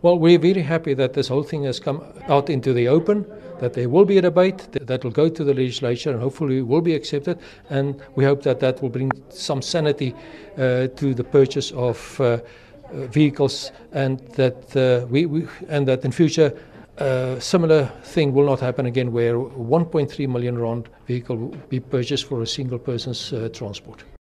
Well, we're very happy that this whole thing has come out into the open, that there will be a debate that will go to the legislature and hopefully will be accepted. And we hope that that will bring some sanity uh, to the purchase of uh, vehicles and that uh, we, we and that in future a similar thing will not happen again where 1.3 million rand vehicle will be purchased for a single person's uh, transport.